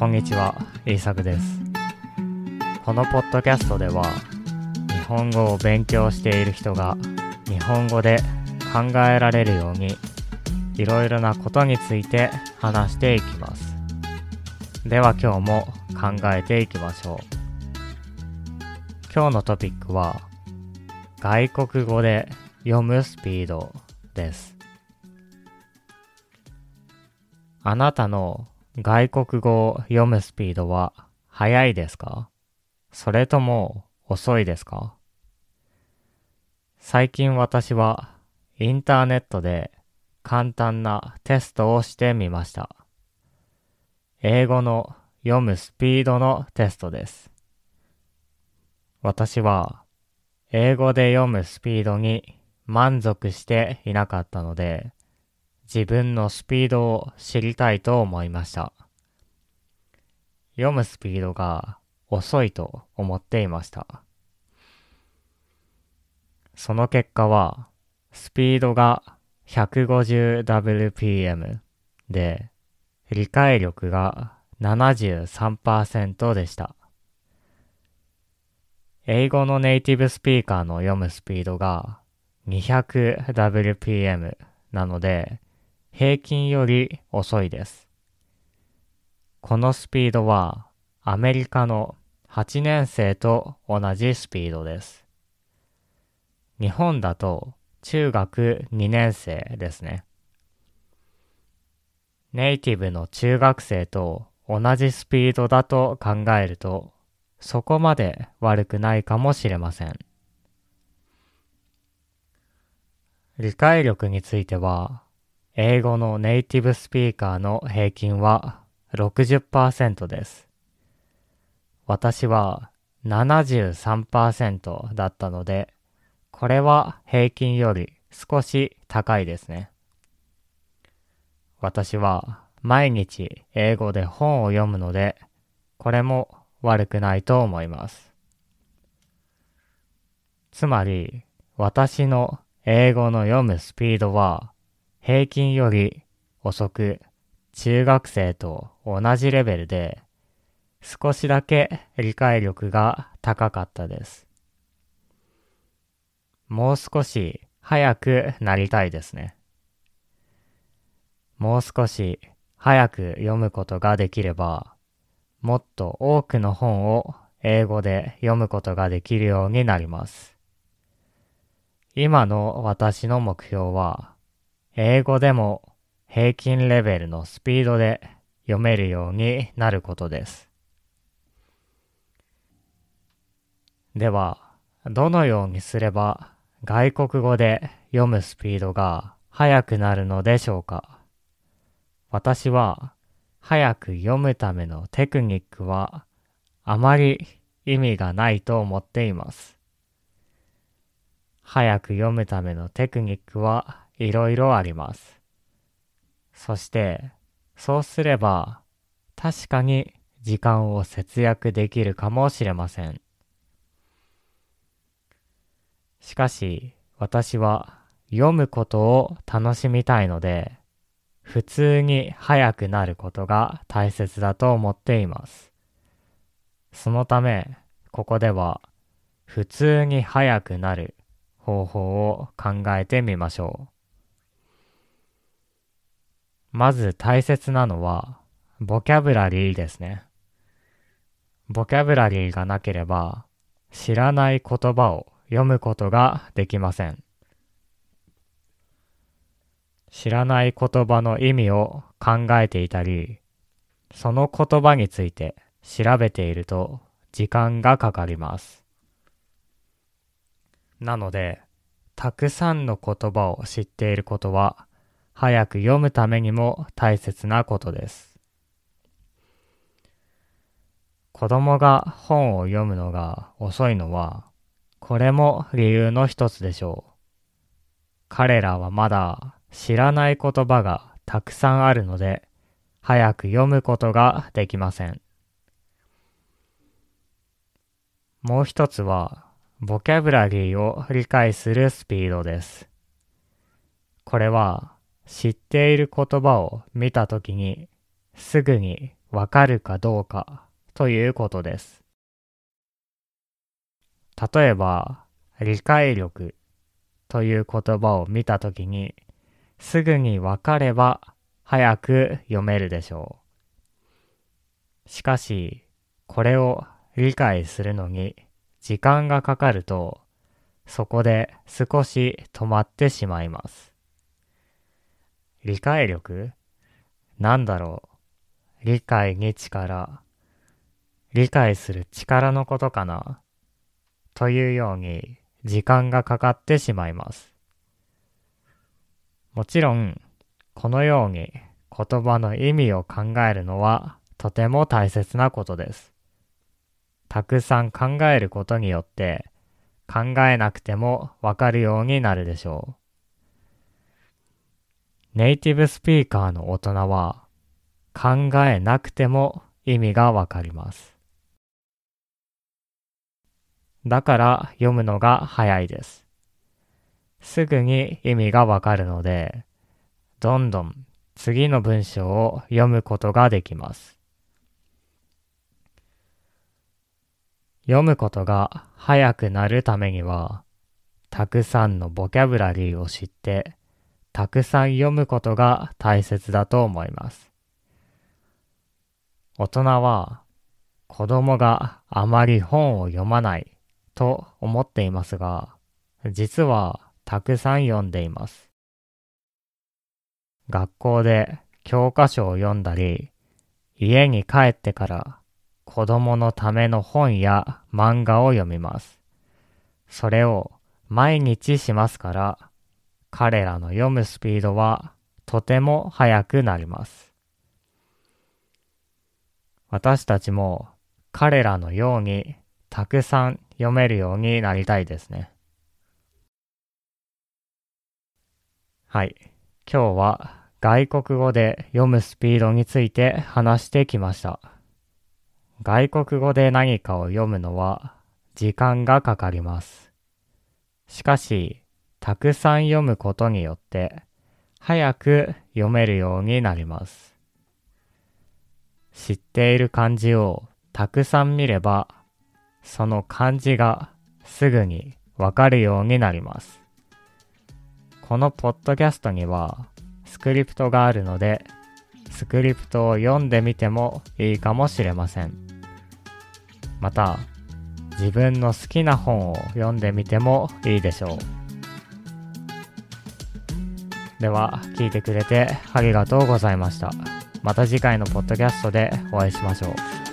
こんにちは、イーサクです。このポッドキャストでは、日本語を勉強している人が日本語で考えられるように、いろいろなことについて話していきます。では今日も考えていきましょう。今日のトピックは、外国語で読むスピードです。あなたの外国語を読むスピードは速いですか？それとも遅いですか？最近私はインターネットで簡単なテストをしてみました。英語の読むスピードのテストです。私は英語で読むスピードに満足していなかったので、自分のスピードを知りたいと思いました。読むスピードが遅いと思っていました。その結果は、スピードが 150wpm で、理解力が73%でした。英語のネイティブスピーカーの読むスピードが 200wpm なので、平均より遅いです。このスピードはアメリカの8年生と同じスピードです。日本だと中学2年生ですね。ネイティブの中学生と同じスピードだと考えるとそこまで悪くないかもしれません。理解力については英語のネイティブスピーカーの平均は60%です。私は73%だったので、これは平均より少し高いですね。私は毎日英語で本を読むので、これも悪くないと思います。つまり、私の英語の読むスピードは平均より遅く中学生と同じレベルで少しだけ理解力が高かったです。もう少し早くなりたいですね。もう少し早く読むことができればもっと多くの本を英語で読むことができるようになります。今の私の目標は英語でも平均レベルのスピードで読めるようになることです。では、どのようにすれば外国語で読むスピードが速くなるのでしょうか？私は早く読むためのテクニックはあまり意味がないと思っています。早く読むためのテクニックはいろいろあります。そして、そうすれば確かに時間を節約できるかもしれません。しかし、私は読むことを楽しみたいので、普通に早くなることが大切だと思っています。そのため、ここでは普通に早くなる方法を考えてみましょう。まず大切なのは、ボキャブラリーですね。ボキャブラリーがなければ、知らない言葉を読むことができません。知らない言葉の意味を考えていたり、その言葉について調べていると時間がかかります。なので、たくさんの言葉を知っていることは、早く読むためにも大切なことです。子供が本を読むのが遅いのは、これも理由の一つでしょう。彼らはまだ知らない言葉がたくさんあるので、早く読むことができません。もう一つは、ボキャブラリーを理解するスピードです。これは、知っている言葉を見たときに、すぐにわかるかどうかということです。例えば、理解力という言葉を見たときに、すぐにわかれば早く読めるでしょう。しかし、これを理解するのに時間がかかると、そこで少し止まってしまいます。理解力？なんだろう？理解に力。理解する力のことかな？というように時間がかかってしまいます。もちろん、このように言葉の意味を考えるのはとても大切なことです。たくさん考えることによって考えなくてもわかるようになるでしょう。ネイティブスピーカーの大人は考えなくても意味がわかります。だから読むのが早いです。すぐに意味がわかるので、どんどん次の文章を読むことができます。読むことが早くなるためには、たくさんのボキャブラリーを知って、たくさん読むことが大切だと思います。大人は子供があまり本を読まないと思っていますが、実はたくさん読んでいます。学校で教科書を読んだり、家に帰ってから子供のための本や漫画を読みます。それを毎日しますから、彼らの読むスピードはとても速くなります。私たちも彼らのようにたくさん読めるようになりたいですね。はい。今日は外国語で読むスピードについて話してきました。外国語で何かを読むのは時間がかかります。しかし、たくさん読むことによって早く読めるようになります。知っている漢字をたくさん見ればその漢字がすぐにわかるようになります。このポッドキャストにはスクリプトがあるので、スクリプトを読んでみてもいいかもしれません。また、自分の好きな本を読んでみてもいいでしょう。では、聞いてくれてありがとうございました。また次回のポッドキャストでお会いしましょう。